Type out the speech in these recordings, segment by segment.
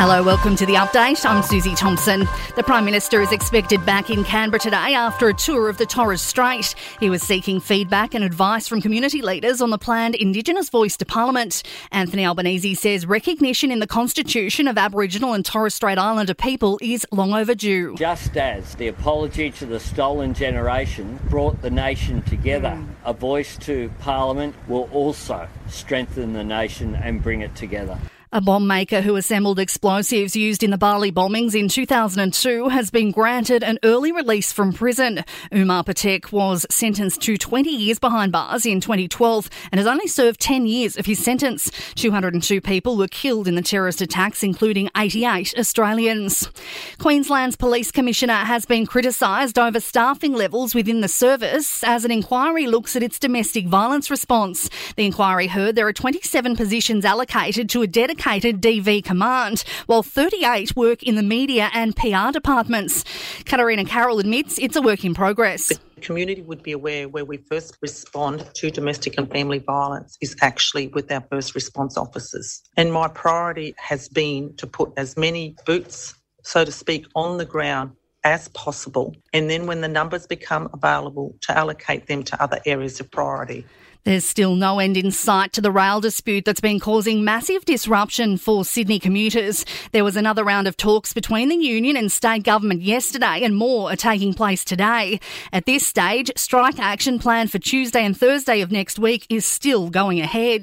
Hello, welcome to the update. I'm Susie Thompson. The Prime Minister is expected back in Canberra today after a tour of the Torres Strait. He was seeking feedback and advice from community leaders on the planned Indigenous voice to Parliament. Anthony Albanese says recognition in the Constitution of Aboriginal and Torres Strait Islander people is long overdue. Just as the apology to the stolen generation brought the nation together, mm. a voice to Parliament will also strengthen the nation and bring it together. A bomb maker who assembled explosives used in the Bali bombings in 2002 has been granted an early release from prison. Umar Patek was sentenced to 20 years behind bars in 2012 and has only served 10 years of his sentence. 202 people were killed in the terrorist attacks, including 88 Australians. Queensland's Police Commissioner has been criticised over staffing levels within the service as an inquiry looks at its domestic violence response. The inquiry heard there are 27 positions allocated to a dedicated dedicated DV command, while 38 work in the media and PR departments. Katarina Carroll admits it's a work in progress The community would be aware where we first respond to domestic and family violence is actually with our first response officers. And my priority has been to put as many boots, so to speak, on the ground as possible. And then when the numbers become available, to allocate them to other areas of priority. There's still no end in sight to the rail dispute that's been causing massive disruption for Sydney commuters. There was another round of talks between the union and state government yesterday, and more are taking place today. At this stage, strike action planned for Tuesday and Thursday of next week is still going ahead.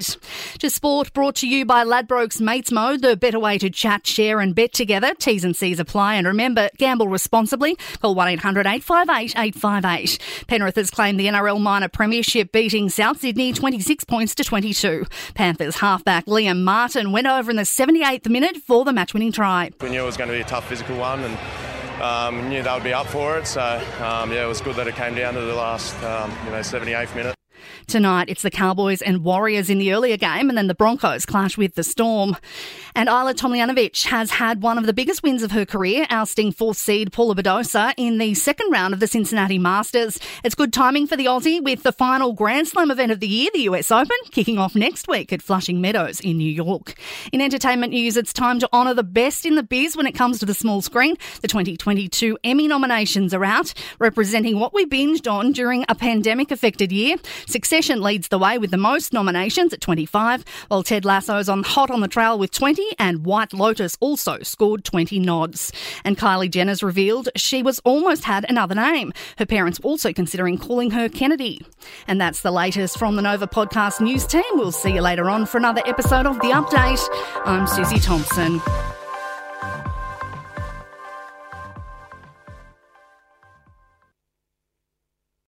To sport, brought to you by Ladbrokes Mates Mode, the better way to chat, share, and bet together. T's and C's apply, and remember, gamble responsibly. Call 1 800 858 858. Penrith has claimed the NRL minor premiership, beating South Sydney Sydney 26 points to 22. Panthers halfback Liam Martin went over in the 78th minute for the match winning try. We knew it was going to be a tough physical one and um, knew they would be up for it. So, um, yeah, it was good that it came down to the last, um, you know, 78th minute. Tonight, it's the Cowboys and Warriors in the earlier game, and then the Broncos clash with the Storm. And Ajla Tomljanovic has had one of the biggest wins of her career, ousting fourth seed Paula Badosa in the second round of the Cincinnati Masters. It's good timing for the Aussie with the final Grand Slam event of the year, the US Open, kicking off next week at Flushing Meadows in New York. In entertainment news, it's time to honour the best in the biz when it comes to the small screen. The 2022 Emmy nominations are out, representing what we binged on during a pandemic affected year. Success Succession leads the way with the most nominations at 25, while Ted Lasso's on hot on the trail with 20, and White Lotus also scored 20 nods. And Kylie Jenner's revealed she was almost had another name. Her parents also considering calling her Kennedy. And that's the latest from the Nova Podcast News team. We'll see you later on for another episode of The Update. I'm Susie Thompson.